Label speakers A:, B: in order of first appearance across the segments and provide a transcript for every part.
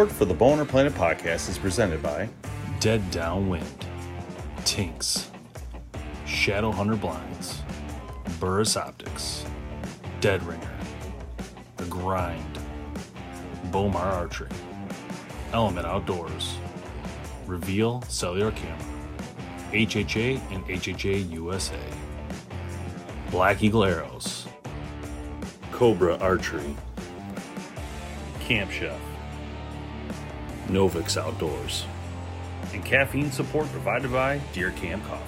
A: Support for the Bowhunter Planet podcast is presented by
B: Dead Downwind, Tinks, Shadow Hunter Blinds, Burris Optics, Dead Ringer, The Grind, Bowmar Archery, Element Outdoors, Reveal Cellular Camera, HHA and HHA USA, Black Eagle Arrows, Cobra Archery, Camp Chef, Novix Outdoors, and caffeine support provided by Deer Camp Coffee.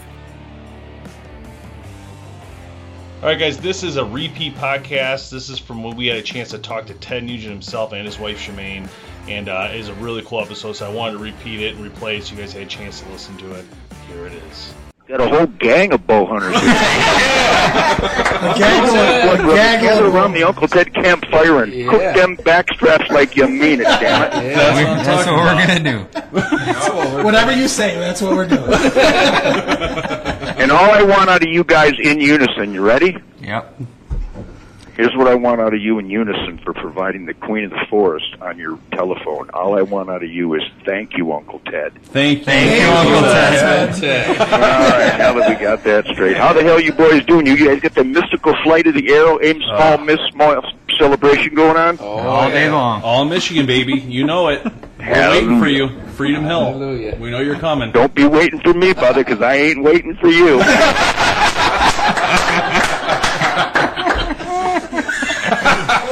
C: All right, guys, this is a repeat podcast. This is from when we had a chance to talk to Ted Nugent himself and his wife Shemane, and uh, it is a really cool episode. So I wanted to repeat it and replay it so you guys had a chance to listen to it. Here it is.
D: Got a whole gang of bow hunters.
E: Gang
D: We're around the Uncle Ted campfire and cook them backstraps like you mean it, damn it.
F: That's what we're gonna do.
E: Whatever you say, that's what we're doing.
D: And all I want out of you guys in unison, you ready?
F: Yep.
D: Here's what I want out of you in unison for providing the Queen of the Forest on your telephone. All I want out of you is thank you, Uncle Ted.
A: Thank you.
F: Thank you, Uncle Ted.
D: All right, now that we got that straight. How the hell you boys doing? You guys got the mystical flight of the arrow, aim small, uh. miss small celebration going on?
F: All oh, day long.
A: All in Michigan, baby. You know it. We're waiting for you. Freedom Hill. We know you're coming.
D: Don't be waiting for me, brother, because I ain't waiting for you.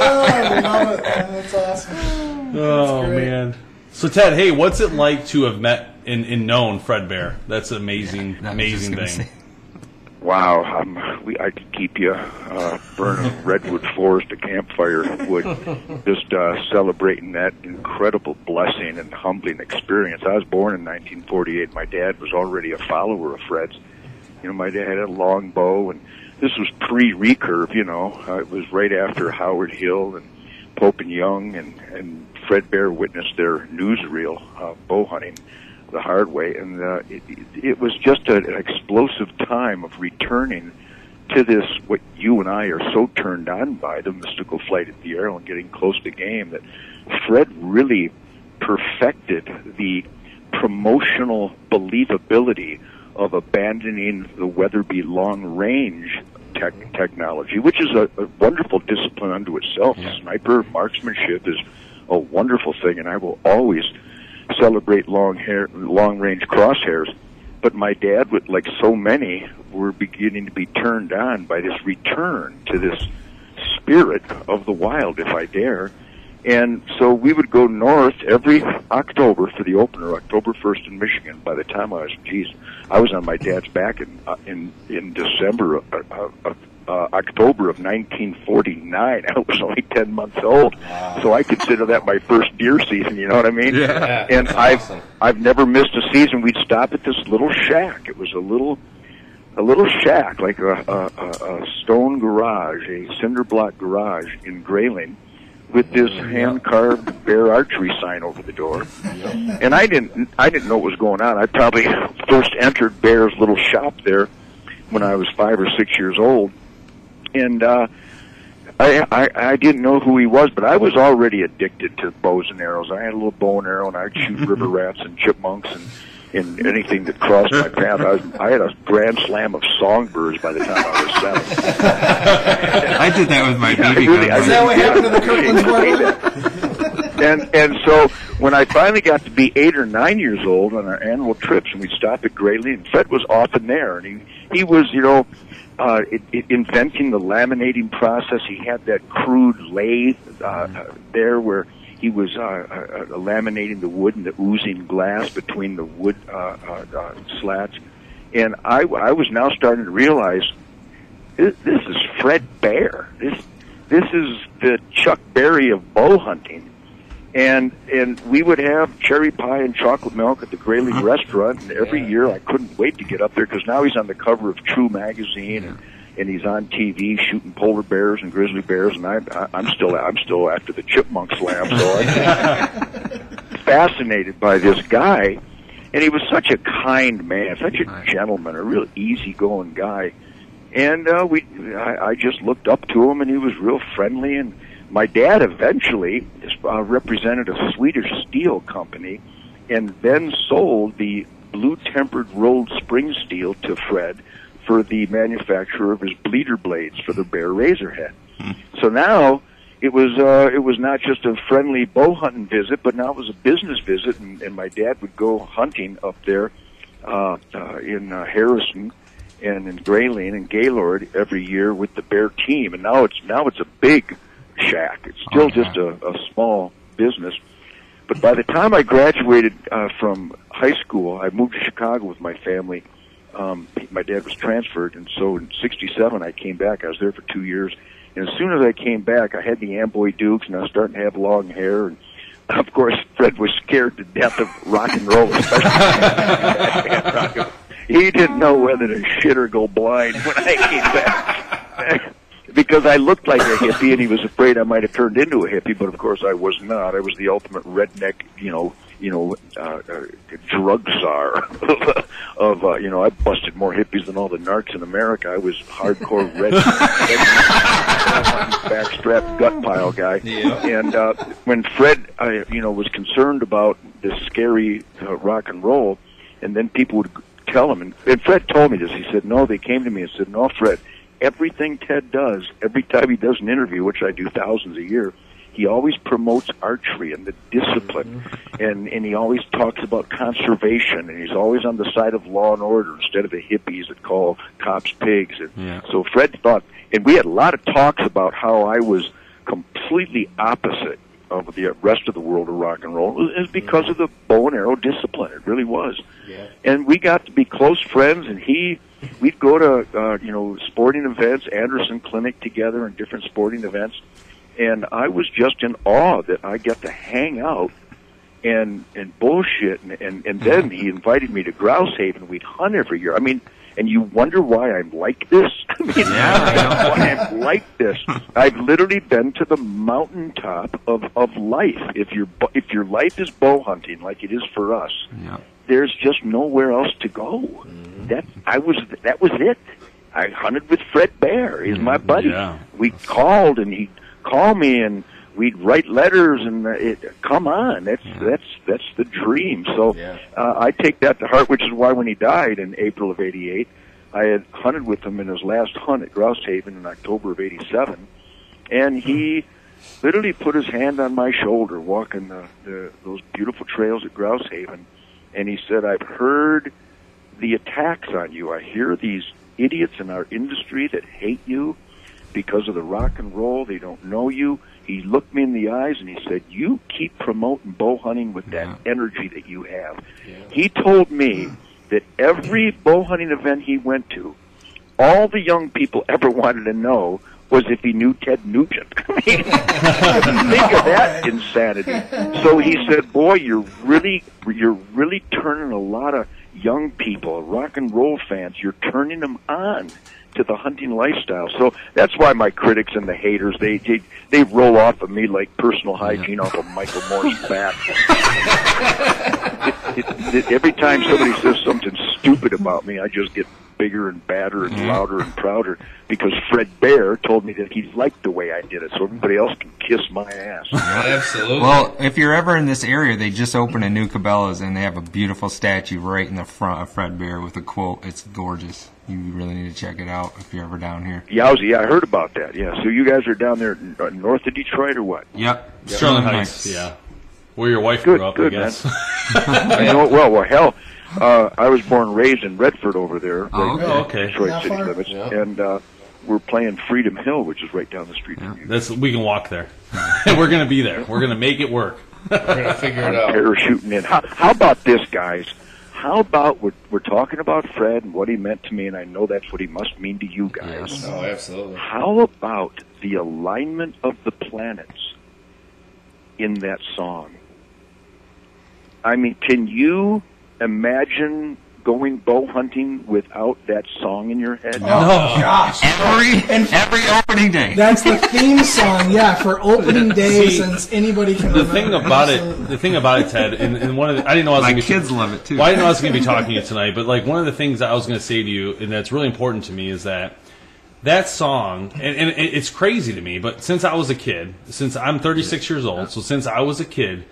E: oh, I love it. That's awesome.
A: Oh
E: great.
A: man. So Ted, hey, what's it like to have met and, and known Fred Bear? That's an amazing,
F: That
A: amazing thing.
F: gonna
D: Wow, um, we, I could keep you uh, burning redwood forest, a campfire wood, just uh, celebrating that incredible blessing and humbling experience. I was born in 1948. My dad was already a follower of Fred's. You know, my dad had a long bow, and this was pre-recurve. You know, uh, it was right after Howard Hill and Pope and Young, and and Fred Bear witnessed their newsreel uh, bow hunting the hard way, and uh, it, it, was just a, an explosive time of returning to this what you and I are so turned on by the mystical flight of the arrow and getting close to game that Fred really perfected the promotional believability of abandoning the Weatherby long range tech technology, which is a, a wonderful discipline unto itself. Sniper marksmanship is a wonderful thing, and I will always celebrate long hair, long range crosshairs. But my dad, with like so many, were beginning to be turned on by this return to this spirit of the wild, if I dare. And so we would go north every October for the opener, October first in Michigan. By the time I was, geez, I was on my dad's back in uh, in in December of, of, of uh, October of 1949. I was only 10 months old, so I consider that my first deer season. You know what I mean?
A: Yeah.
D: And I've I've never missed a season. We'd stop at this little shack. It was a little a little shack, like a, a, a, a stone garage, a cinder block garage in Grayling, with this hand carved bear archery sign over the door. And I didn't I didn't know what was going on. I probably first entered Bear's little shop there when I was five or six years old, and uh, I, I I didn't know who he was, but I was already addicted to bows and arrows. I had a little bow and arrow, and I'd shoot river rats and chipmunks and and anything that crossed my path. I, was, I had a grand slam of songbirds by the time I was seven.
F: I did that with my
D: I
F: BB
D: really-
F: gun.
E: Is that what happened to the
D: I Kirtland's and and so when I finally got to be eight or nine years old on our annual trips, and we'd stop at Grayling, and Fred was often there, and he he was you know uh, it, it, inventing the laminating process. He had that crude lathe uh, uh, there where he was uh, uh, uh, laminating the wood and the oozing glass between the wood uh, uh, uh, slats, and I I was now starting to realize this, this is Fred Bear. This this is the Chuck Berry of bow hunting. And and we would have cherry pie and chocolate milk at the Grayling restaurant. And every year, I couldn't wait to get up there because now he's on the cover of True magazine, and, and he's on TV shooting polar bears and grizzly bears. And I, I I'm still I'm still after the chipmunk slam, so I'm fascinated by this guy. And he was such a kind man, such a gentleman, a real easygoing guy. And uh, we, I, I just looked up to him, and he was real friendly. And my dad eventually uh, represented a Swedish steel company, and then sold the blue tempered rolled spring steel to Fred for the manufacture of his bleeder blades for the Bear razor Razorhead. So now it was uh, it was not just a friendly bow hunting visit, but now it was a business visit, and, and my dad would go hunting up there uh, uh, in uh, Harrison and in Grayling and Gaylord every year with the Bear team, and now it's now it's a big shack. It's still
F: Oh, yeah.
D: just a, a small business. But by the time I graduated uh, from high school, I moved to Chicago with my family. Um, my dad was transferred, and so in '67 I came back. I was there for two years, and as soon as I came back, I had the Amboy Dukes, and I was starting to have long hair. And of course, Fred was scared to death of rock and roll. he didn't know whether to shit or go blind when I came back. because I looked like a hippie, and he was afraid I might have turned into a hippie. But of course, I was not. I was the ultimate redneck, you know, you know, uh, uh, drug czar of, uh, you know, I busted more hippies than all the narcs in America. I was hardcore red, backstrap gut pile guy. And uh, when Fred, uh, you know, was concerned about this scary uh, rock and roll, and then people would tell him, and, and Fred told me this. He said, "No." They came to me and said, "No, Fred. Everything Ted does, every time he does an interview, which I do thousands a year." He always promotes archery and the discipline, mm-hmm. and and he always talks about conservation, and he's always on the side of law and order instead of the hippies that call cops pigs. And
A: Yeah.
D: so Fred thought, and we had a lot of talks about how I was completely opposite of the rest of the world of rock and roll. It was because of the bow and arrow discipline. It really was.
E: Yeah.
D: And we got to be close friends, and he, we'd go to, uh, you know, sporting events, Anderson Clinic together and different sporting events. And I was just in awe that I got to hang out and and bullshit and and, and then he invited me to Grouse Haven. We'd hunt every year. I mean, and you wonder why I'm like this. I mean, why I'm like this. I've literally been to the mountaintop of of life. If your if your life is bow hunting, like it is for us,
F: Yeah.
D: There's just nowhere else to go. That I was that was it. I hunted with Fred Bear. He's my buddy.
A: Yeah.
D: We called and he'd call me and we'd write letters and it, come on, that's that's that's the dream. So
E: Yeah.
D: uh, I take that to heart, which is why when he died in April of '88, I had hunted with him in his last hunt at Grouse Haven in October of '87, and he literally put his hand on my shoulder walking the, the those beautiful trails at Grouse Haven, and he said, "I've heard the attacks on you. I hear these idiots in our industry that hate you because of the rock and roll. They don't know you." He looked me in the eyes and he said, "You keep promoting bow hunting with that energy that you have." He told me that every bow hunting event he went to, all the young people ever wanted to know was if he knew Ted Nugent. I mean, think of that insanity. So he said, "Boy, you're really, you're really turning a lot of young people, rock and roll fans. You're turning them on." To the hunting lifestyle, so that's why my critics and the haters they they, they roll off of me like personal hygiene off of Michael Moore's back. It- it- it- every time somebody says something stupid about me, I just get bigger and badder and louder and prouder because Fred Bear told me that he liked the way I did it, so everybody else can kiss my ass.
E: Absolutely.
F: Well, if you're ever in this area, they just opened a new Cabela's and they have a beautiful statue right in the front of Fred Bear with a quote. It's gorgeous. You really need to check it out if you're ever down here.
D: Yowzy, yeah, I heard about that. Yeah, so you guys are down there uh, north of Detroit or what?
F: Yep.
A: Sterling Heights, yeah. Where your wife
D: Good,
A: grew up,
D: good,
A: I guess.
D: I know it well. Well, hell, uh, I was born and raised in Redford over there, right
F: Oh,
D: in
A: Oh, okay.
D: Detroit
E: Not
D: city
E: far.
D: limits,
E: Yeah.
D: and uh, we're playing Freedom Hill, which is right down the street from you.
A: That's we can walk there. We're gonna be there. We're gonna make it work.
E: We're gonna figure it out.
D: parachuting in. How, how about this, guys? How about we're, we're talking about Fred and what he meant to me, and I know that's what he must mean to you guys.
F: Yes.
E: Oh, absolutely.
D: How about the alignment of the planets in that song? I mean, can you imagine going bow hunting without that song in your head?
E: Oh, gosh.
F: Every and every opening day.
E: That's the theme song, yeah, for opening day
A: See,
E: since anybody can
A: The
E: remember.
A: thing about it, the thing about it, Ted, and, and one of the, I didn't know I was
F: My
A: gonna be,
F: kids love it too.
A: Well, I didn't know I was going to be talking to you tonight, but like one of the things that I was going to say to you, and that's really important to me, is that that song, and, and it's crazy to me, but since I was a kid, since I'm 36 years old, so since I was a kid,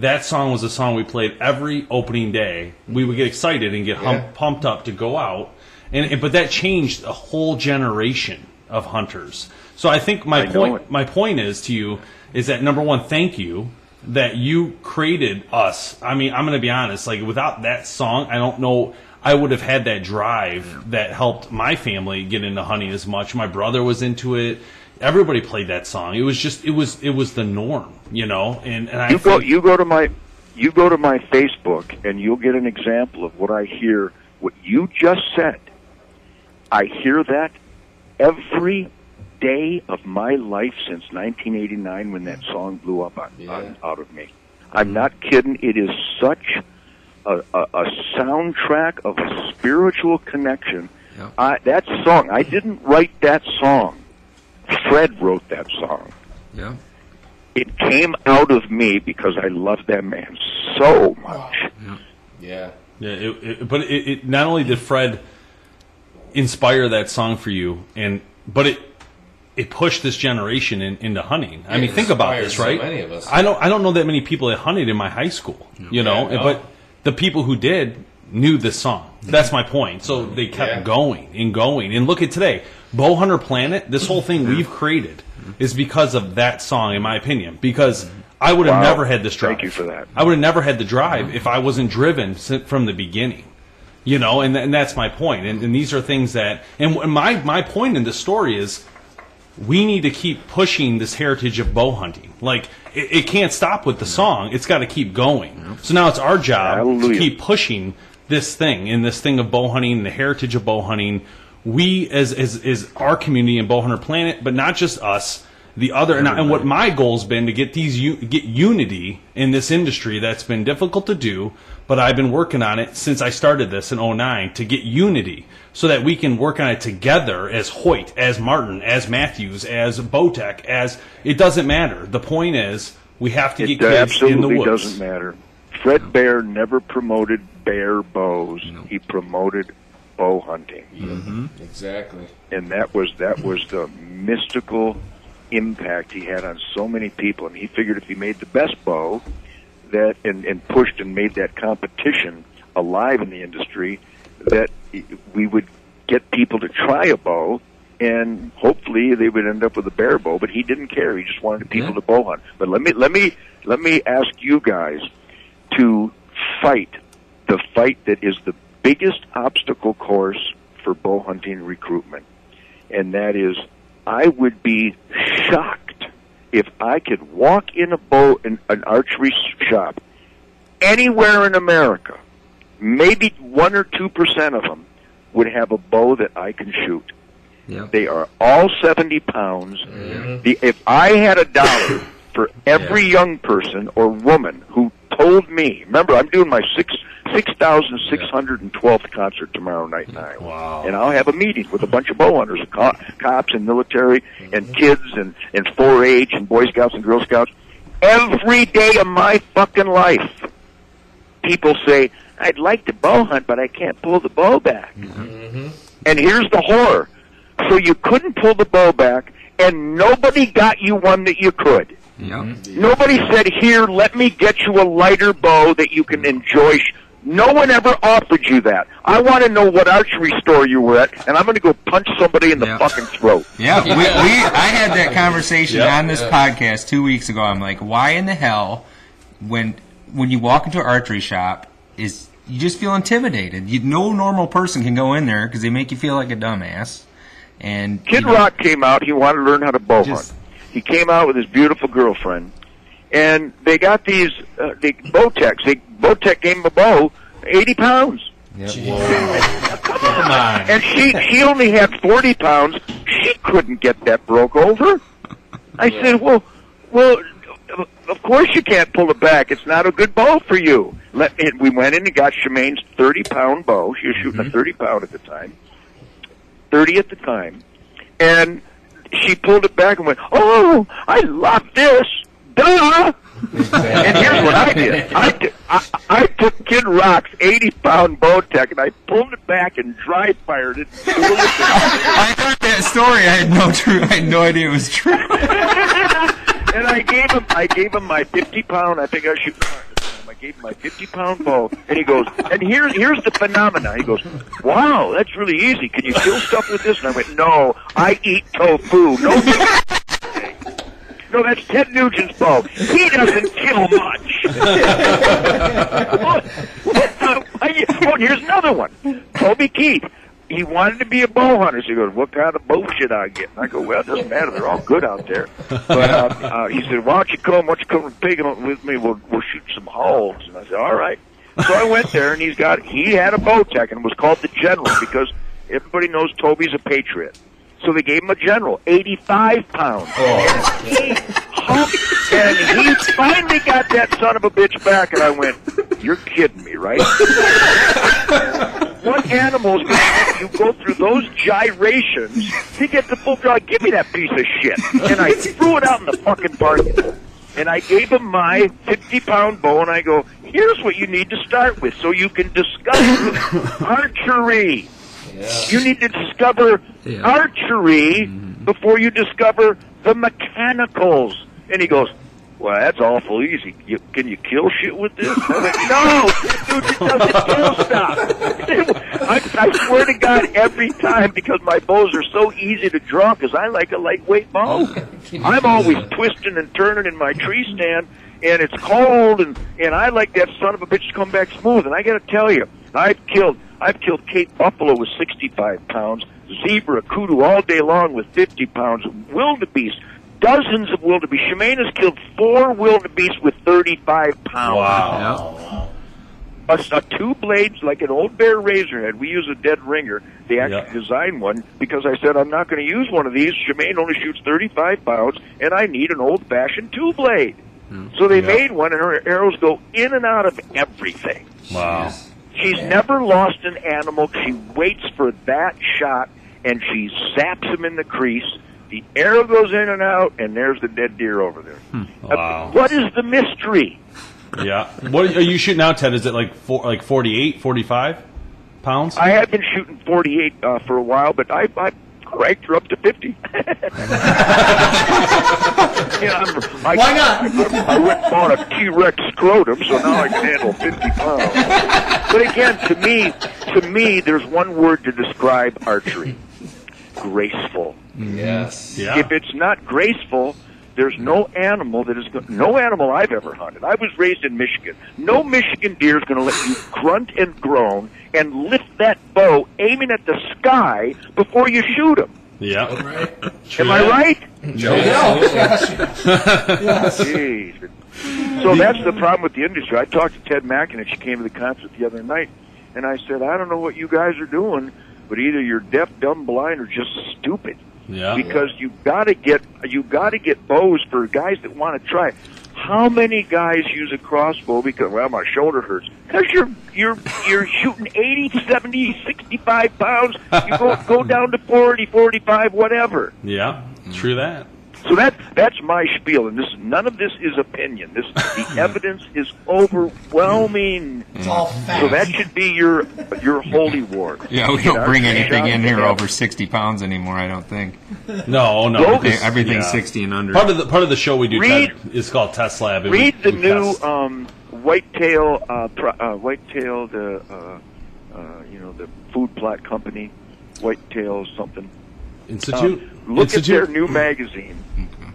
A: that song was a song we played every opening day. We would get excited and get hum-
G: Yeah.
A: pumped up to go out, and, and but that changed a whole generation of hunters. So I think my
D: I
A: point, my point is to you is that number one, thank you that you created us. I mean, I'm going to be honest. Like without that song, I don't know. I would have had that drive that helped my family get into hunting as much. My brother was into it. Everybody played that song. It was just it was it was the norm, you know. And and I
D: You go
A: think-
D: you go to my you go to my Facebook and you'll get an example of what I hear what you just said. I hear that every day of my life since 1989 when that song blew up on,
G: Yeah.
D: on, out of me. Mm-hmm. I'm not kidding. It is such a, a, a soundtrack of a spiritual connection.
F: Yep.
D: I, that song, I didn't write that song. Fred wrote that song
F: Yeah.
D: it came out of me because I love that man so much.
G: Yeah.
A: Yeah, it, it, but it, it not only did Fred inspire that song for you, and but it it pushed this generation in, into hunting. I
G: Yeah,
A: mean, think about
G: inspired
A: this,
G: so
A: right?
G: many of us.
A: I don't I don't know that many people that hunted in my high school, you know,
G: Yeah, no.
A: but the people who did knew this song. That's my point. So they kept
G: Yeah.
A: going and going. And look at today, Bowhunter Planet. This whole thing we've created is because of that song, in my opinion. Because I would have
D: Wow.
A: never had this drive.
D: Thank you for that.
A: I would have never had the drive if I wasn't driven si- from the beginning. You know, and, and that's my point. And, and these are things that, and my, my point in this story is we need to keep pushing this heritage of bow hunting. Like, it, it can't stop with the song. It's got to keep going. So now it's our job to keep pushing this thing and this thing of bow hunting, the heritage of bow hunting. We, as, as, as our community in Bowhunter Planet, but not just us, the other, and, and what my goal's been to get these, get unity in this industry that's been difficult to do, but I've been working on it since I started this in 09 to get unity so that we can work on it together as Hoyt, as Martin, as Mathews, as Bowtech, as it doesn't matter. The point is we have to
D: It
A: get kids in the
D: absolutely
A: woods.
D: doesn't matter. Fred Bear never promoted bear bows. He promoted bow hunting. Mm-hmm.
G: Exactly.
D: and that was that was the mystical impact he had on so many people. And he figured if he made the best bow, that and, and pushed and made that competition alive in the industry, that we would get people to try a bow. And hopefully they would end up with a bear bow, but he didn't care. He just wanted people
F: Yeah.
D: to bow hunt. But let me let me let me ask you guys to fight the fight that is the biggest obstacle course for bow hunting recruitment. And that is, I would be shocked if I could walk in a bow in an archery shop anywhere in America. Maybe one or two percent of them would have a bow that I can shoot.
F: Yeah.
D: They are all 70 pounds. Mm-hmm. The, if I had a dollar for every young person or woman who told me, remember, I'm doing my six six thousand six hundred and twelfth concert tomorrow night mm, in Iowa,
A: Wow.
D: and I'll have a meeting with a bunch of bow hunters, co- cops and military, and mm-hmm. kids and and 4-H and Boy Scouts and Girl Scouts. Every day of my fucking life, people say, "I'd like to bow hunt, but I can't pull the bow back." Mm-hmm. Mm-hmm. And here's the horror. So you couldn't pull the bow back, and nobody got you one that you could.
F: Yeah. Mm-hmm.
D: Nobody said, "Here, let me get you a lighter bow that you can enjoy." No one ever offered you that. I want to know what archery store you were at, and I'm going to go punch somebody in the
F: Yeah.
D: fucking throat.
F: Yeah, we, we I had that conversation
A: Yep.
F: on this podcast two weeks ago. I'm like, why in the hell, when when you walk into an archery shop, is you just feel intimidated? You, no normal person can go in there because they make you feel like a dumbass. And
D: Kid
F: you know,
D: Rock came out. He wanted to learn how to bow
F: Just-
D: hunt. He came out with his beautiful girlfriend, and they got these uh, the Bowtechs. They Bowtech gave him a bow, eighty pounds.
A: Come on.
D: and she she only had forty pounds. She couldn't get that broke over. I said, well, well, of course you can't pull it back. It's not a good bow for you. Let and we went in and got Shemane's thirty pound bow. She was shooting a thirty pound at the time, thirty at the time, and she pulled it back and went, "Oh, I love this." Duh. And here's what I did. i i i took Kid Rock's 80 pound Bowtech and I pulled it back and dry fired it.
F: I heard that story. I had no true. I had no idea it was true.
D: and I gave him I gave him my 50 pound. I think I was I gave him my 50 pound bow, and he goes, and here's here's the phenomena. He goes, "Wow, that's really easy. Can you kill stuff with this?" And I went, "No, I eat tofu. No." No, that's Ted Nugent's bow. He doesn't kill much. oh, here's another one. Toby Keith. He wanted to be a bow hunter. So he goes, "What kind of bow should I get?" And I go, "Well, it doesn't matter. They're all good out there." But uh, uh, he said, "Why don't you come? Why don't you come and pig with me? We'll we'll shoot some holes." And I said, "All right." So I went there, and he's got he had a Bowtech, and it was called the General because everybody knows Toby's a patriot. So they gave him a General, 85 pounds. And he humped, and he finally got that son of a bitch back, and I went, "You're kidding me, right?" what animal's you go through those gyrations to get the full draw? Give me that piece of shit. And I threw it out in the fucking parking lot. And I gave him my 50 pound bow and I go, here's what you need to start with so you can discover archery. You need to discover archery mm-hmm. before you discover the mechanicals. And he goes, well, that's awful easy. You, can you kill shit with this? Went, no, dude, it doesn't kill stuff. I, I swear to God, every time, because my bows are so easy to draw, because I like a lightweight bow. I'm always twisting and turning in my tree stand, and it's cold, and, and I like that son of a bitch to come back smooth. And I got to tell you, I've killed, I've killed Cape Buffalo with 65 pounds, zebra, kudu all day long with 50 pounds, wildebeest, dozens of wildebeest. Shemane has killed four wildebeest with 35 pounds.
A: Wow.
D: A, a uh, two blades like an old bear razorhead. We use a dead ringer. They actually
A: Yeah.
D: designed one because I said I'm not going to use one of these. Shemane only shoots 35 pounds, and I need an old fashioned two blade. Hmm. So they
A: Yeah.
D: made one, and her arrows go in and out of everything.
A: Wow.
D: She's never lost an animal. She waits for that shot and she zaps him in the crease. The arrow goes in and out, and there's the dead deer over there. Uh,
A: Wow.
D: what is the mystery?
A: Yeah. What are you shooting now, Ted? Is it like four, like 48, 45 pounds?
D: I have been shooting 48 uh, for a while, but I, I cranked her up to 50. yeah, I'm, I,
E: Why not?
D: I, I went and bought a T-Rex scrotum, so now I can handle 50 pounds. But again, to me, to me, there's one word to describe archery: graceful.
G: Yes.
A: yeah.
D: If it's not graceful, there's no animal that is go- no animal I've ever hunted. I was raised in Michigan. No Michigan deer is going to let you grunt and groan and lift that bow, aiming at the sky before you shoot him.
A: Yeah.
D: Am I right?
E: Yes.
D: Jeez. So that's the problem with the industry. I talked to Ted Mackin, and she came to the concert the other night, and I said, I don't know what you guys are doing, but either you're deaf, dumb, blind, or just stupid.
A: Yeah.
D: because you got to get you got to get bows for guys that want to try. How many guys use a crossbow because well my shoulder hurts because you're you're you're shooting 80, 70, 65 pounds. You go go down to 40, 45, whatever.
A: Yeah. True that.
D: So that that's my spiel, and this none of this is opinion. This the evidence is overwhelming.
E: It's all
D: fact.
E: So
D: that should be your your holy war.
F: Yeah, we don't bring anything in here over 60 pounds anymore, I don't think.
A: No, no.
D: Go-
A: because-
F: Everything's
A: yeah.
F: 60 and under.
A: Part of the part of the show we do
D: Read-
A: Ted, is called Test Lab. and we-
D: Read the
A: we
D: new um, whitetail, uh, pro, uh, whitetail, the uh, uh, you know the food plot company, whitetail something.
A: Institute.
D: Um, look
A: Institute.
D: at their new magazine,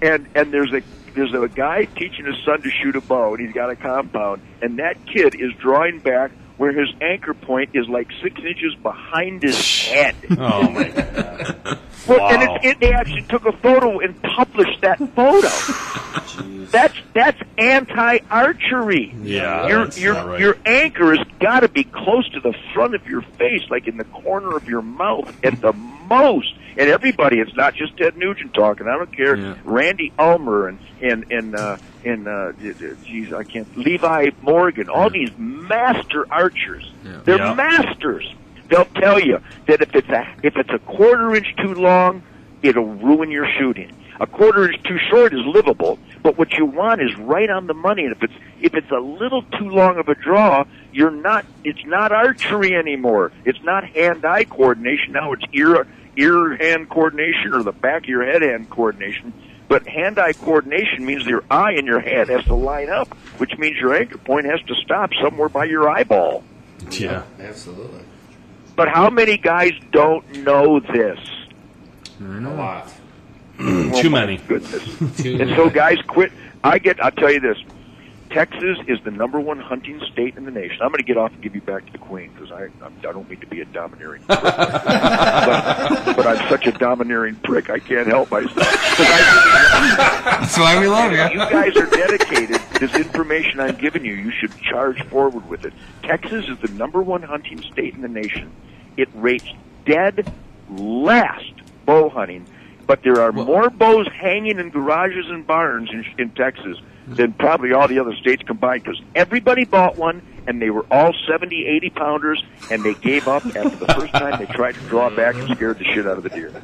D: and and there's a there's a guy teaching his son to shoot a bow, and he's got a compound, and that kid is drawing back where his anchor point is like six inches behind his head.
A: Oh my god.
D: Well,
A: Wow.
D: and it's, it, they actually took a photo and published that photo. Jeez. that's that's anti-archery.
A: Yeah.
D: your
A: that's
D: your
A: not right.
D: your anchor has got to be close to the front of your face, like in the corner of your mouth at the most. And everybody, it's not just Ted Nugent talking. I don't care.
F: Yeah.
D: Randy Ulmer and and and uh, and uh, geez, I can't. Levi Morgan, all these master archers. They're
A: Yeah.
D: masters. They'll tell you that if it's a if it's a quarter inch too long, it'll ruin your shooting. A quarter inch too short is livable, But what you want is right on the money. And if it's if it's a little too long of a draw, you're not. It's not archery anymore. It's not hand-eye coordination. Now it's ear ear hand coordination or the back of your head hand coordination. But hand-eye coordination means your eye and your head has to line up, which means your anchor point has to stop somewhere by your eyeball.
A: Yeah.
G: Absolutely.
D: But how many guys don't know this?
G: A lot.
A: Too many.
D: Oh, goodness.
G: Too
D: And so, guys, quit. I get. I'll tell you this. Texas is the number one hunting state in the nation. I'm going to get off and give you back to the Queen because I I'm, I don't mean to be a domineering prick, but, but I'm such a domineering prick I can't help myself. 'Cause I,
F: That's why we love
D: you
F: you.
D: guys are dedicated. This information I'm giving you, you should charge forward with it. Texas is the number one hunting state in the nation. It rates dead last bow hunting, but there are more bows hanging in garages and barns in, in Texas than probably all the other states combined because everybody bought one and they were all 70, 80 pounders and they gave up after the first time they tried to draw back and scared the shit out of the deer.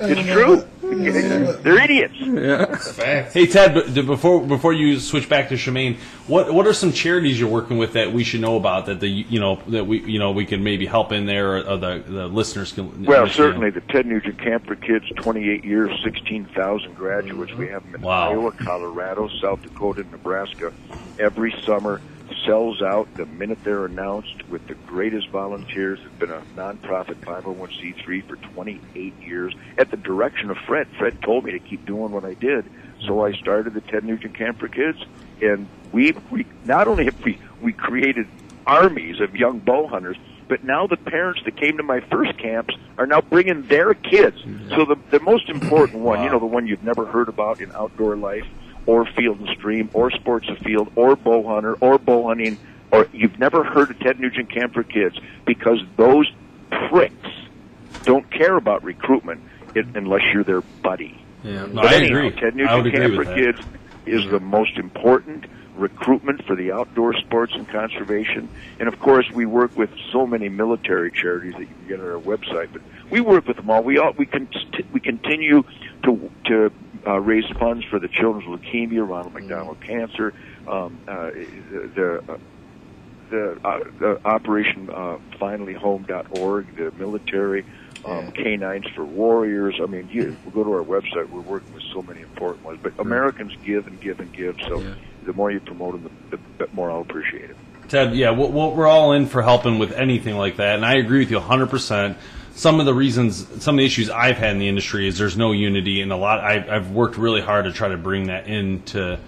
D: it's true. They're idiots.
G: That's a fact.
A: Hey Ted, before before you switch back to Shemane, what what are some charities you're working with that we should know about that the you know that we you know we can maybe help in there or, or the the listeners can
D: Well,
A: understand?
D: certainly the Ted Nugent Camp for Kids, 28 years, 16,000 graduates. We have them in
A: Wow.
D: Iowa, Colorado, South Dakota, Nebraska every summer. Sells out the minute they're announced with the greatest volunteers. It's been a nonprofit 501c3 for 28 years at the direction of Fred. Fred told me to keep doing what I did, so I started the Ted Nugent Camp for Kids, and we we not only have we we created armies of young bow hunters, but now the parents that came to my first camps are now bringing their kids. So the the most important one, you know, the one you've never heard about in outdoor life, or field and stream, or sports of field, or bow hunter, or bow hunting, or you've never heard of Ted Nugent Camp for Kids because those pricks don't care about recruitment it, unless you're their buddy.
A: Yeah, no,
D: But
A: I
D: anyhow,
A: agree.
D: Ted Nugent Camp for
A: that.
D: Kids is the most important recruitment for the outdoor sports and conservation. And of course, we work with so many military charities that you can get on our website. But we work with them all. We all we can we continue to to uh, raise funds for the Children's Leukemia, Ronald McDonald Cancer, um, uh, the. Uh, the, uh, the Operation uh, FinallyHome.org, the military, um, Canines for Warriors. I mean, you go to our website. We're working with so many important ones. But Americans give and give and give. So the more you promote them, the, the more I'll appreciate it.
A: Ted, yeah, we're, we're all in for helping with anything like that, and I agree with you 100%. Some of the reasons, some of the issues I've had in the industry is there's no unity, and a lot. I've, I've worked really hard to try to bring that into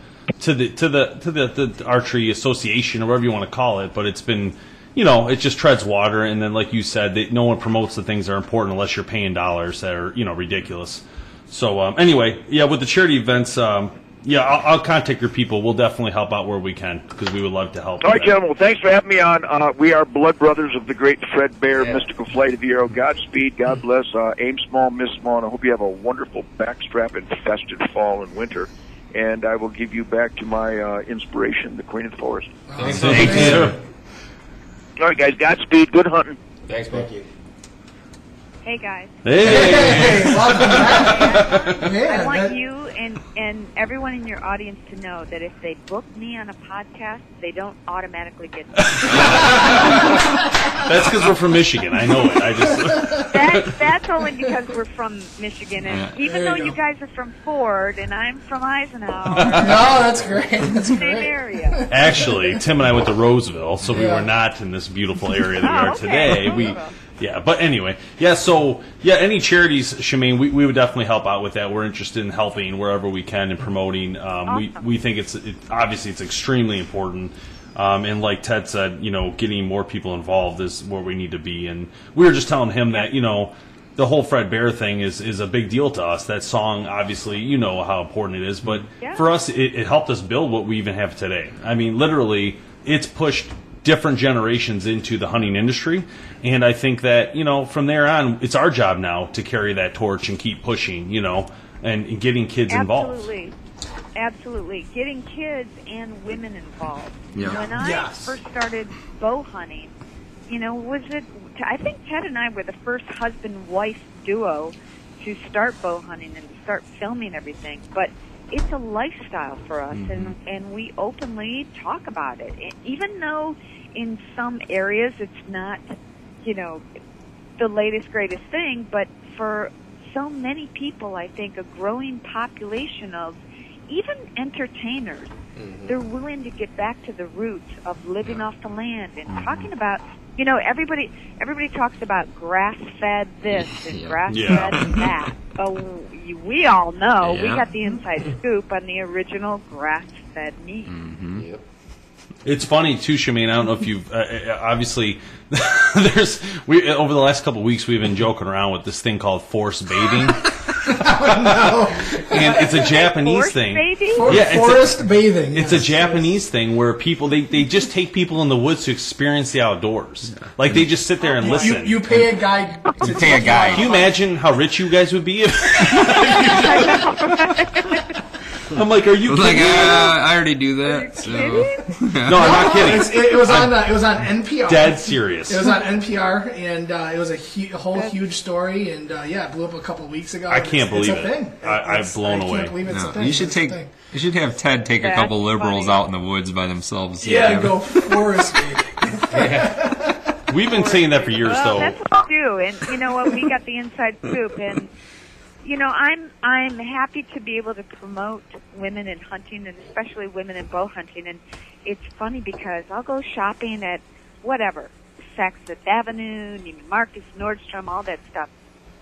A: to the to the to the, the archery association or whatever you want to call it. But it's been, you know, it just treads water, and then like you said, that no one promotes the things that are important unless you're paying dollars that are you know ridiculous. So um, anyway, yeah, with the charity events, um, yeah, I'll, I'll contact your people. We'll definitely help out where we can because we would love to help.
D: All right,
A: that.
D: gentlemen. Well, thanks for having me on. Uh, we are blood brothers of the great Fred Bear,
G: Yeah.
D: Mystical Flight of the Arrow. Godspeed. God bless. Uh, aim small, miss small. And I hope you have a wonderful backstrap infested fall and winter. And I will give you back to my uh, inspiration, the Queen of the Forest.
G: Thanks,
A: Thank you.
D: All right, guys. Godspeed. Good hunting.
G: Thanks,
E: Thank you.
H: Hey guys,
A: Hey.
E: Hey, welcome back.
H: I want
E: that-
H: you and and everyone in your audience to know that if they book me on a podcast, they don't automatically get
A: That's because we're from Michigan. I know it. I just
H: that. That's only because we're from Michigan, and even
E: There
H: though
E: you
H: you guys are from Ford and I'm from Eisenhower,
E: No, that's great. That's
H: same
E: great.
H: area.
A: actually Tim and I went to Roseville, so we were not in this beautiful area that we
H: Oh,
A: are
H: okay.
A: today. We. Yeah, but anyway, yeah. So yeah, any charities, Shemane, we, we would definitely help out with that. We're interested in helping wherever we can and promoting. Um, We we think it's it, obviously it's extremely important. Um, and like Ted said, you know, getting more people involved is where we need to be. And we were just telling him that you know the whole Fred Bear thing is is a big deal to us. That song, obviously, you know how important it is, but
H: Yeah.
A: for us, it, it helped us build what we even have today. I mean, literally, it's pushed different generations into the hunting industry, and I think that you know from there on, it's our job now to carry that torch and keep pushing, you know, and, and getting kids involved.
H: Absolutely. Absolutely. Getting kids and women involved.
F: Yeah.
H: When I
E: Yes.
H: first started bow hunting, you know, was it, I think Ted and I were the first husband wife duo to start bow hunting and to start filming everything, but it's a lifestyle for us, and mm-hmm. and we openly talk about it, even though in some areas it's not, you know, the latest greatest thing, but for so many people, I think a growing population of even entertainers, mm-hmm. they're willing to get back to the roots of living off the land and mm-hmm. talking about. You know, everybody everybody talks about grass fed this and
F: Yeah.
H: grass fed
A: Yeah.
H: that. Oh, you- we all know we got the inside scoop on the original grass fed meat.
G: Yep.
A: It's funny too, Shemane. I don't know if you've uh, uh, obviously there's we over the last couple of weeks we've been joking around with this thing called force bathing, and it's a Japanese
H: Force
A: thing.
H: baby?
E: For
A: Yeah, it's a-
E: forest bathing.
A: It's a
E: yes,
A: Japanese thing where people they, they just take people in the woods to experience the outdoors. Like they just sit there and
E: yes. You,
A: listen.
E: you pay a guy. To
F: You pay a
E: take
F: guy.
A: Can you imagine how rich you guys would be if? I'm like, are you
F: I was like,
A: kidding? me?
F: uh, I already do that. So.
A: no, I'm not kidding.
E: It's, it, it was on. Uh, it was on NPR.
A: Dead serious.
E: It was on NPR, and uh, it was a, hu- a whole huge story, and uh, yeah, it blew up a couple weeks ago.
A: I can't
E: it's
A: believe
E: a
A: it.
E: thing.
A: I- I'm blown
E: I
A: away.
E: Can't believe it's a thing.
F: you should
E: It's
F: take. You should have Ted take a couple liberals
H: funny.
F: out in the woods by themselves.
E: Yeah, go forest bathing.
A: We've been saying that for years,
H: Well,
A: though.
H: that's what we do, and you know what? We got the inside scoop, and you know, I'm I'm happy to be able to promote women in hunting, and especially women in bow hunting. And it's funny because I'll go shopping at whatever Saks Avenue, Neiman Marcus, Nordstrom, all that stuff,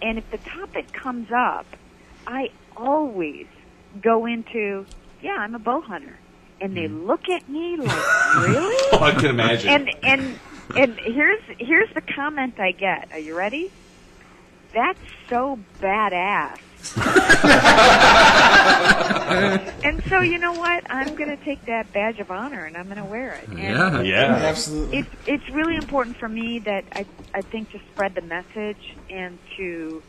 H: and if the topic comes up, I always go into, yeah, I'm a bow hunter, and they mm-hmm. look at me like, really?
A: Oh, I can imagine.
H: and and and here's here's the comment I get. Are you ready? That's so badass. and so you know what? I'm going to take that badge of honor and I'm going to wear it. And
F: Yeah.
A: yeah.
E: Absolutely.
H: it's it's really important for me that I I think to spread the message and to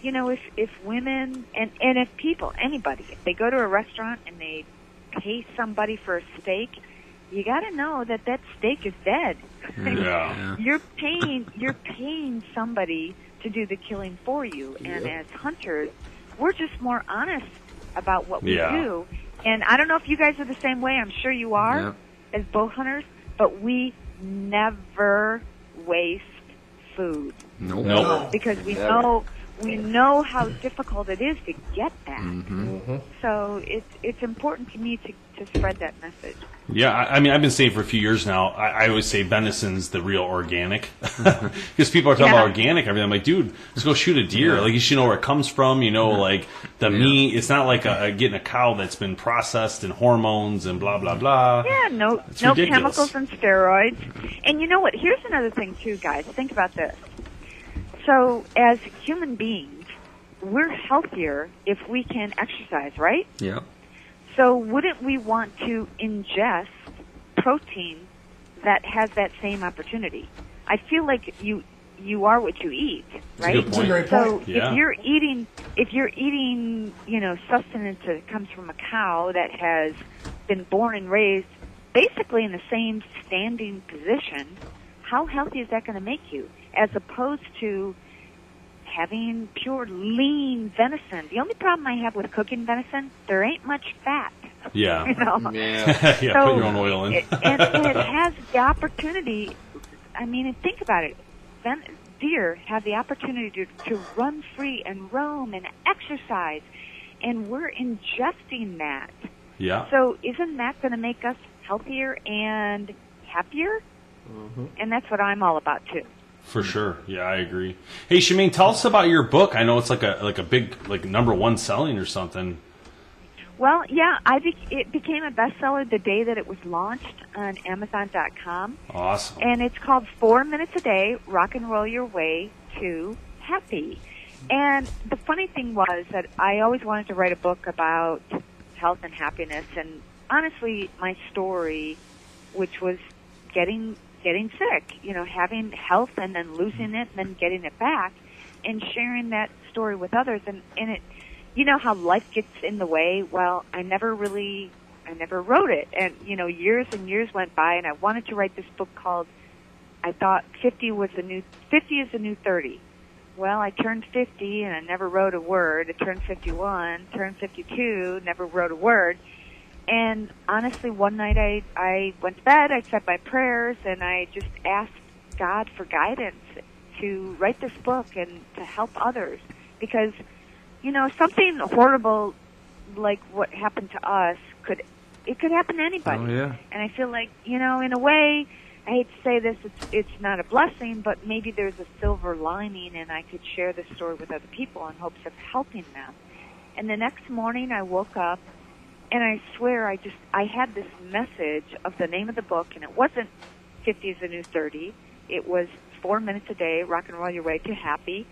H: you know if if women and and if people anybody if they go to a restaurant and they pay somebody for a steak you got to know that that steak is dead
A: Yeah.
H: you're paying you're paying somebody to do the killing for you and as hunters we're just more honest about what we
A: Yeah.
H: do and I don't know if you guys are the same way I'm sure you are
F: Yep.
H: as bow hunters, but we never waste food
F: Nope.
A: Nope.
H: because we
G: Never.
H: know we know how difficult it is to get that.
F: Mm-hmm. mm-hmm.
H: So it's it's important to me to, to spread that message.
A: Yeah, I, I mean, I've been saying for a few years now. I, I always say venison's the real organic mm-hmm. because people are talking
H: Yeah.
A: about organic. Everything. I'm like, dude, let's go shoot a deer. Like you should know where it comes from. You know, mm-hmm. like the meat. It's not like a, a, getting a cow that's been processed and hormones and blah blah blah.
H: Yeah, no
A: It's
H: no
A: ridiculous.
H: chemicals and steroids. And you know what? Here's another thing too, guys. Think about this. So as human beings, we're healthier if we can exercise, right?
F: Yep.
H: So wouldn't we want to ingest protein that has that same opportunity? I feel like you you are what you eat, right?
A: good
E: It's a great
H: So.
A: Yeah.
H: if you're eating if you're eating, you know, sustenance that comes from a cow that has been born and raised basically in the same standing position, how healthy is that going to make you as opposed to having pure lean venison? The only problem I have with cooking venison, there ain't much fat.
A: Yeah.
H: You know,
G: Yeah.
A: yeah.
H: So,
A: put your own oil in.
H: it, and, and it has the opportunity. I mean, think about it. Then deer have the opportunity to, to run free and roam and exercise, and we're ingesting that.
A: yeah.
H: So isn't that going to make us healthier and happier? Mm-hmm. And that's what I'm all about too.
A: For sure. Yeah, I agree. Hey, Shemane, tell us about your book. I know it's like a like a big like number one selling or something.
H: Well, yeah, I be- it became a bestseller the day that it was launched on Amazon.com.
A: Awesome.
H: and it's called Four Minutes a Day Rock and Roll Your Way to Happy. And the funny thing was that I always wanted to write a book about health and happiness, and honestly, my story, which was getting getting sick, you know, having health and then losing it and then getting it back, and sharing that story with others, and and it, you know, how life gets in the way. Well, I never really I never wrote it. And, you know, years and years went by and I wanted to write this book called, I thought 50 was the new, 50 is the new 30. well, I turned 50 and I never wrote a word. I turned 51, turned 52, never wrote a word. And honestly, one night I, I went to bed, I said my prayers, and I just asked God for guidance to write this book and to help others. Because, you know, something horrible like what happened to us could, it could happen to anybody.
A: Oh, yeah.
H: And I feel like, you know, in a way, I hate to say this, it's, it's not a blessing, but maybe there's a silver lining and I could share this story with other people in hopes of helping them. And the next morning I woke up and I swear I just, I had this message of the name of the book and it wasn't 50 is the new 30. It was four minutes a day, rock and roll your way to happy.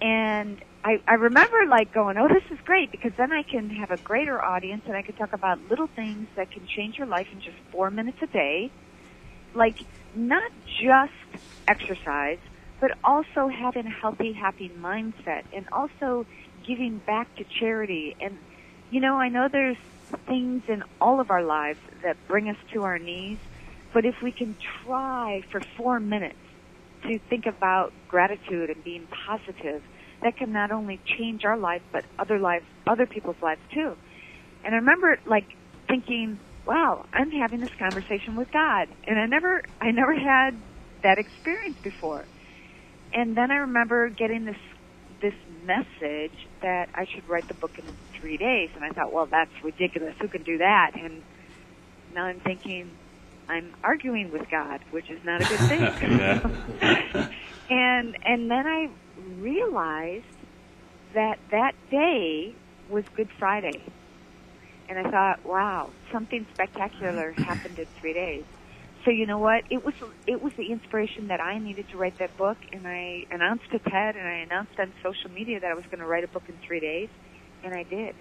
H: And I, I remember like going, oh, this is great because then I can have a greater audience and I can talk about little things that can change your life in just four minutes a day. Like not just exercise, but also having a healthy, happy mindset and also giving back to charity. And, you know, I know there's things in all of our lives that bring us to our knees, but if we can try for four minutes to think about gratitude and being positive, that can not only change our life, but other lives, other people's lives too. And I remember like thinking, wow, I'm having this conversation with God. And I never, I never had that experience before. And then I remember getting this, this message that I should write the book in three days. And I thought, well, that's ridiculous. Who can do that? And now I'm thinking, I'm arguing with God, which is not a good thing. and, and then I realized that that day was Good Friday. And I thought, wow, something spectacular happened in three days. So you know what? It was it was the inspiration that I needed to write that book, and I announced to Ted and I announced on social media that I was going to write a book in three days, and I did.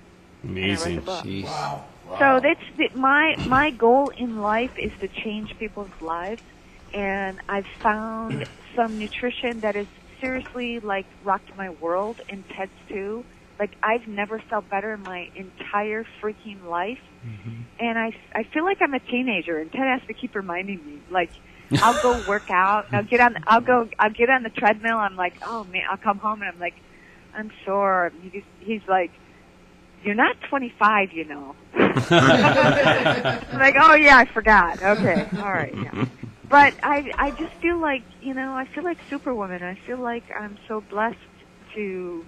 A: Amazing.
H: And I wrote the book.
G: Wow.
H: So that's the, my my goal in life is to change people's lives, and I've found some nutrition that is seriously like rocked my world, and Ted's too. Like I've never felt better in my entire freaking life, mm-hmm. and I I feel like I'm a teenager, and Ted has to keep reminding me like. I'll go work out. I'll get on. I'll go. I'll get on the treadmill. I'm like, oh man. I'll come home and I'm like, I'm sore. He's, he's like, you're not 25, you know. Like, oh yeah, I forgot. Okay, all right. Yeah. But I, I just feel like, you know, I feel like Superwoman. I feel like I'm so blessed to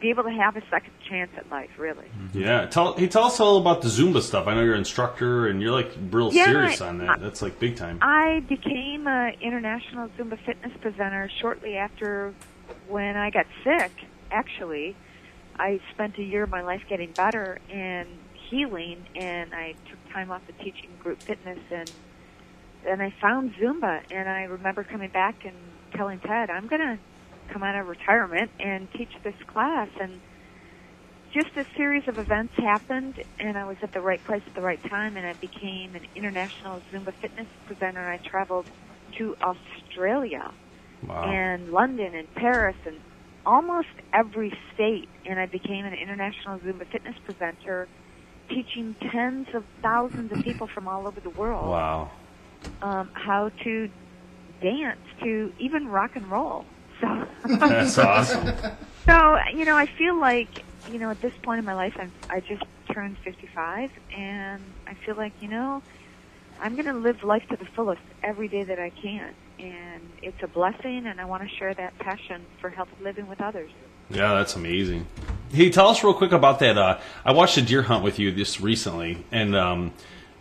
H: be able to have a second chance at life. Really.
A: Yeah, tell hey, tell us all about the Zumba stuff. I know you're an instructor and you're like real
H: Yeah,
A: serious on that. That's like big time.
H: I became an international Zumba fitness presenter shortly after when I got sick. Actually, I spent a year of my life getting better and healing, and I took time off of teaching group fitness, and and I found Zumba, and I remember coming back and telling Ted, I'm gonna come out of retirement and teach this class, and just a series of events happened, and I was at the right place at the right time, and I became an international Zumba fitness presenter. I traveled to Australia
A: Wow.
H: and London and Paris and almost every state, and I became an international Zumba fitness presenter, teaching tens of thousands of people from all over the world
A: Wow.
H: um, how to dance to even rock and roll. So.
A: That's awesome.
H: So, you know, I feel like, you know, at this point in my life, I'm, I just turned 55, and I feel like, you know, I'm going to live life to the fullest every day that I can. And it's a blessing, and I want to share that passion for healthy living with others.
A: Yeah, that's amazing. Hey, tell us real quick about that. Uh, I watched a deer hunt with you just recently, and um,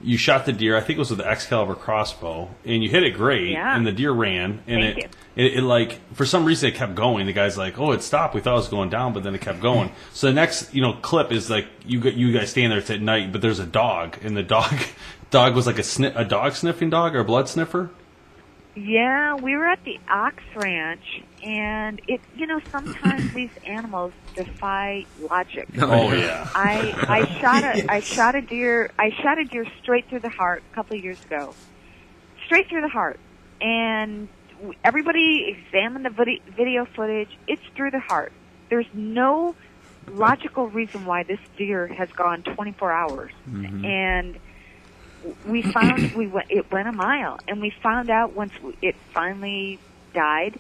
A: you shot the deer. I think it was with the Excalibur crossbow, and you hit it great.
H: Yeah.
A: And the deer ran, and it, it it like for some reason it kept going. The guy's like, "Oh, it stopped. We thought it was going down, but then it kept going." so the next you know clip is like you got you guys stand there it's at night, but there's a dog, and the dog dog was like a sni- a dog sniffing dog or a blood sniffer.
H: Yeah, we were at the Ox Ranch, and it, you know, sometimes these animals defy logic.
A: Oh yeah.
H: I I shot a I shot a deer I shot a deer straight through the heart a couple of years ago, straight through the heart, and everybody examined the vid- video footage. It's through the heart. There's no logical reason why this deer has gone 24 hours, mm-hmm. and we found we went it went a mile, and we found out once it finally died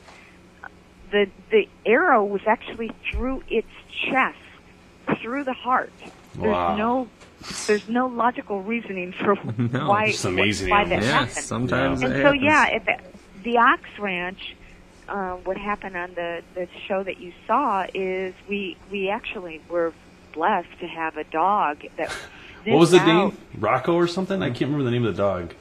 H: the the arrow was actually through its chest, through the heart. There's
A: Wow.
H: no there's no logical reasoning for
F: No,
H: why
A: just amazing
H: why that
A: animals.
F: Yeah,
H: happened.
F: sometimes
H: And
F: it
H: so
F: happens.
H: yeah, at the, the Ox Ranch, uh, what happened on the the show that you saw is we we actually were blessed to have a dog that.
A: What was the
H: out-
A: name? Rocco or something? I can't remember the name of the dog.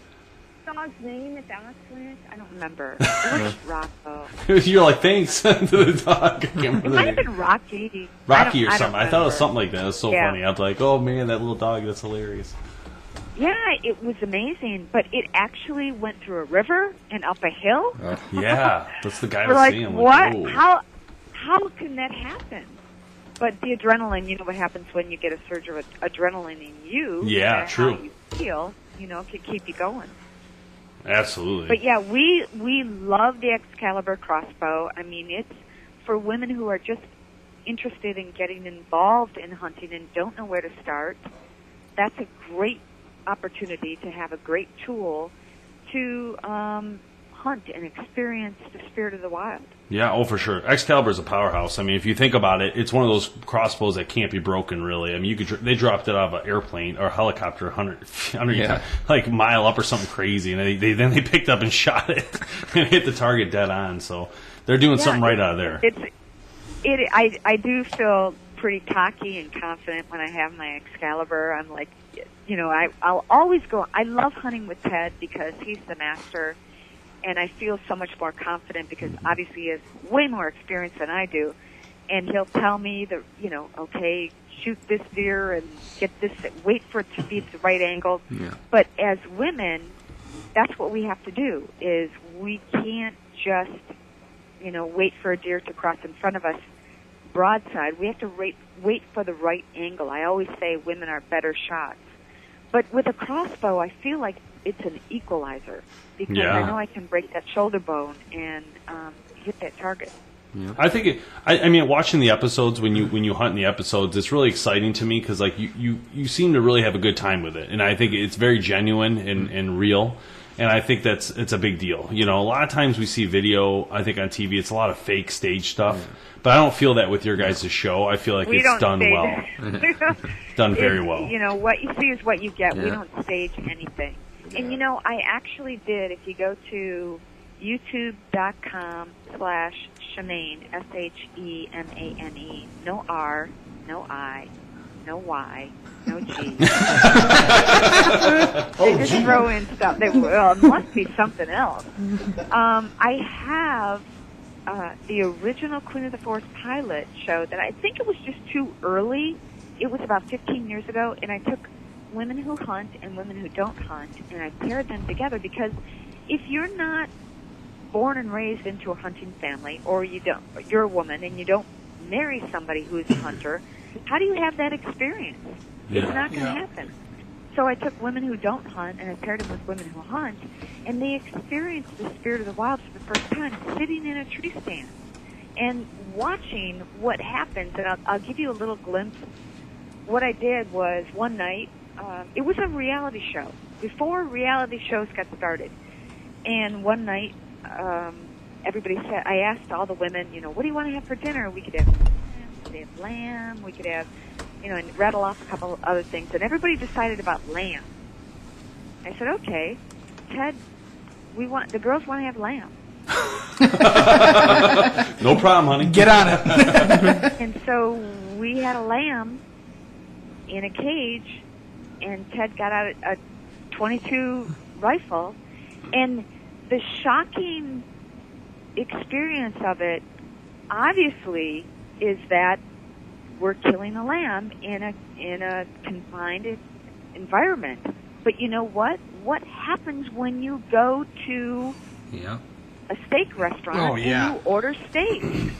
H: dog's name at Ox Ranch? I don't remember. It was Rocco.
A: You're like, thanks to the dog. I can't remember
H: It might have been Rocky.
A: Rocky or
H: don't-
A: something.
H: I,
A: I thought it was something like that. It was so
H: Yeah.
A: funny. I was like, oh man, that little dog, that's hilarious.
H: Yeah, it was amazing, but it actually went through a river and up a hill.
A: Uh, yeah, that's the guy I
H: We're like, what? How? How can that happen? But the adrenaline, you know what happens when you get a surge of adrenaline in you.
A: Yeah, true.
H: You feel, you know, can keep you going.
A: Absolutely.
H: But yeah, we we love the Excalibur crossbow. I mean, it's for women who are just interested in getting involved in hunting and don't know where to start. That's a great opportunity to have a great tool to um, hunt and experience the spirit of the wild.
A: Yeah, oh for sure. Excalibur is a powerhouse. I mean, if you think about it, it's one of those crossbows that can't be broken. Really, I mean, you could dr- they dropped it out of an airplane or a helicopter, hundred, hundred
F: Yeah.
A: like mile up or something crazy, and they, they then they picked up and shot it and hit the target dead on. So they're doing
H: Yeah,
A: something right
H: it-
A: out of there.
H: It's it. I I do feel pretty cocky and confident when I have my Excalibur. I'm like, you know, I I'll always go. I love hunting with Ted because he's the master, and I feel so much more confident because obviously he has way more experience than I do, and he'll tell me the you know, okay, shoot this deer and get this, wait for it to be at the right angle.
F: Yeah.
H: But as women, that's what we have to do is we can't just you know wait for a deer to cross in front of us broadside we have to wait wait for the right angle i always say women are better shots but with a crossbow i feel like it's an equalizer because
A: Yeah.
H: i know i can break that shoulder bone and um, hit that target
A: I think it. I, I mean, watching the episodes when you when you hunt in the episodes, it's really exciting to me because like you, you you seem to really have a good time with it, and I think it's very genuine and, and real. And I think that's it's a big deal. You know, a lot of times we see video. I think on TV, it's a lot of fake stage stuff. But I don't feel that with your guys' show. I feel like
H: we
A: it's done well, done very well.
H: You know, what you see is what you get. We don't stage anything. And you know, I actually did, if you go to youtube.com slash Shemane, S-H-E-M-A-N-E, no R, no I, no Y, no G. they just throw in stuff. They, well, it must be something else. Um, I have uh, the original Queen of the Forest pilot show that I think it was just too early. It was about 15 years ago, and I took women who hunt and women who don't hunt, and I paired them together because if you're not born and raised into a hunting family, or you don't, you're a woman and you don't marry somebody who's a hunter, how do you have that experience? It's not going to happen. So I took women who don't hunt and I paired them with women who hunt, and they experienced the spirit of the wild for the first time sitting in a tree stand and watching what happens. And I'll, I'll give you a little glimpse. What I did was one night, um, it was a reality show before reality shows got started. And one night, um, everybody said, I asked all the women, you know, what do you want to have for dinner? We could have, lamb, we could have lamb, we could have, you know, and rattle off a couple of other things. And everybody decided about lamb. I said, okay, Ted, we want the girls want to have lamb.
A: no problem, honey.
E: Get on it.
H: And so we had a lamb in a cage, and Ted got out a 22 rifle, and the shocking experience of it, obviously, is that we're killing a lamb in a in a confined environment. But you know what? What happens when you go to
F: Yeah.
H: a steak restaurant
E: Oh, yeah.
H: and you order steak?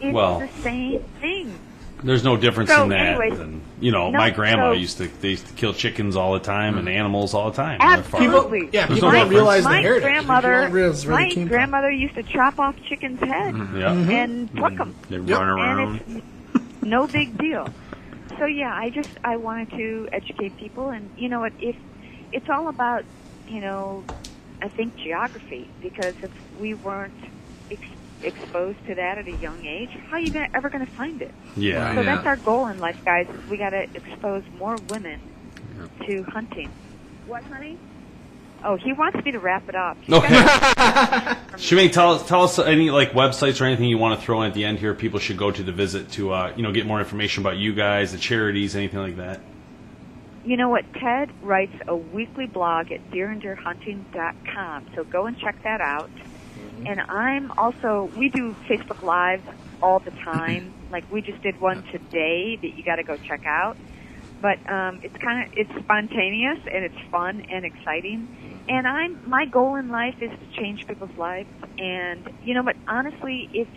H: It's
A: Well-
H: the same thing.
A: There's no difference
H: So,
A: in that.
H: anyways,
A: than, you know,
H: no,
A: my grandma
H: so-
A: used to they used to kill chickens all the time and mm. animals all the time. on their farm.
H: Absolutely.
E: yeah,
A: There's
E: people
A: no
E: don't
A: difference.
E: realize the
H: my
E: heritage.
H: grandmother,
E: don't realize where they
H: my
E: came from.
H: grandmother used to chop off chickens' heads mm-hmm.
A: Yeah. Mm-hmm.
H: and pluck mm-hmm. them,
F: They
E: Yep.
F: run around.
H: and it's no big deal. So yeah, I just I wanted to educate people, and you know what? If it's all about you know, I think geography because if we weren't ex- exposed to that at a young age, how are you gonna, ever going to find it?
A: Yeah.
H: So
F: Yeah.
H: that's our goal in life, guys. Is we got to expose more women to hunting. What, honey? Oh, he wants me to wrap it up. He's
A: Okay.
H: got-
A: Shemane, tell us tell us any like websites or anything you want to throw in at the end here. People should go to the visit to uh, you know get more information about you guys, the charities, anything like that.
H: You know what? Ted writes a weekly blog at deeranddeerhunting.com, so go and check that out. Mm-hmm. And I'm also, we do Facebook Lives all the time. like we just did one today that you got to go check out. But um, it's kind of it's spontaneous and it's fun and exciting. Mm-hmm. And I'm my goal in life is to change people's lives. And you know, but honestly, if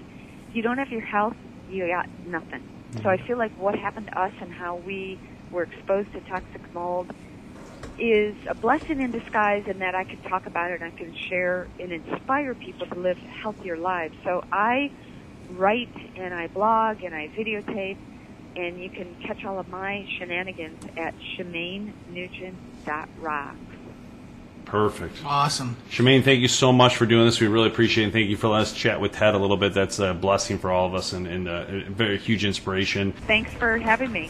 H: you don't have your health, you got nothing. So mm-hmm. I feel like what happened to us and how we were exposed to toxic mold is a blessing in disguise in that I can talk about it and I can share and inspire people to live healthier lives. So I write and I blog and I videotape and you can catch all of my shenanigans at shemanenugent.rocks.
A: Perfect.
E: Awesome.
A: Shemane, thank you so much for doing this. We really appreciate it. And thank you for letting us chat with Ted a little bit. That's a blessing for all of us and, and uh, a very huge inspiration.
H: Thanks for having me.